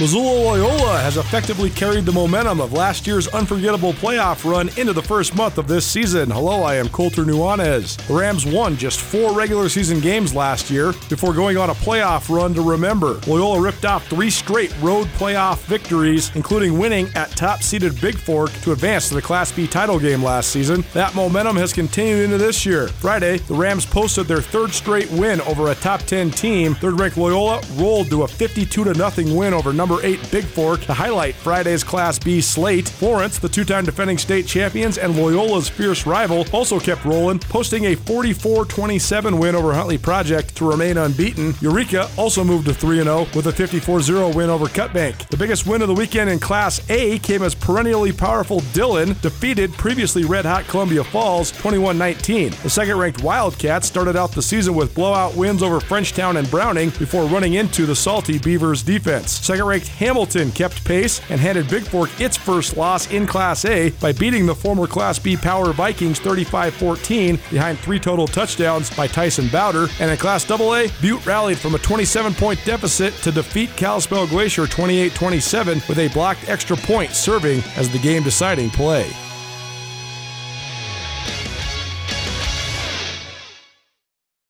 Missoula Loyola has effectively carried the momentum of last year's unforgettable playoff run into the first month of this season. Hello, I am Colter Nuanez. The Rams won just four regular season games last year before going on a playoff run to remember. Loyola ripped off three straight road playoff victories, including winning at top seeded Bigfork to advance to the Class B title game last season. That momentum has continued into this year. Friday, the Rams posted their third straight win over a top 10 team. Third ranked Loyola rolled to a 52 0 win over number 8 Bigfork to highlight Friday's Class B slate. Florence, the two time defending state champions and Loyola's fierce rival, also kept rolling, posting a 44 27 win over Huntley Project to remain unbeaten. Eureka also moved to 3 0 with a 54 0 win over Cut Bank. The biggest win of the weekend in Class A came as perennially powerful Dillon defeated previously red hot Columbia Falls 21 19. The second ranked Wildcats started out the season with blowout wins over Frenchtown and Browning before running into the salty Beavers defense. Second ranked Hamilton kept pace and handed Bigfork its first loss in Class A by beating the former Class B Power Vikings 35 14 behind three total touchdowns by Tyson Bowder. And in Class AA, Butte rallied from a 27 point deficit to defeat Kalispell Glacier 28 27 with a blocked extra point serving as the game deciding play.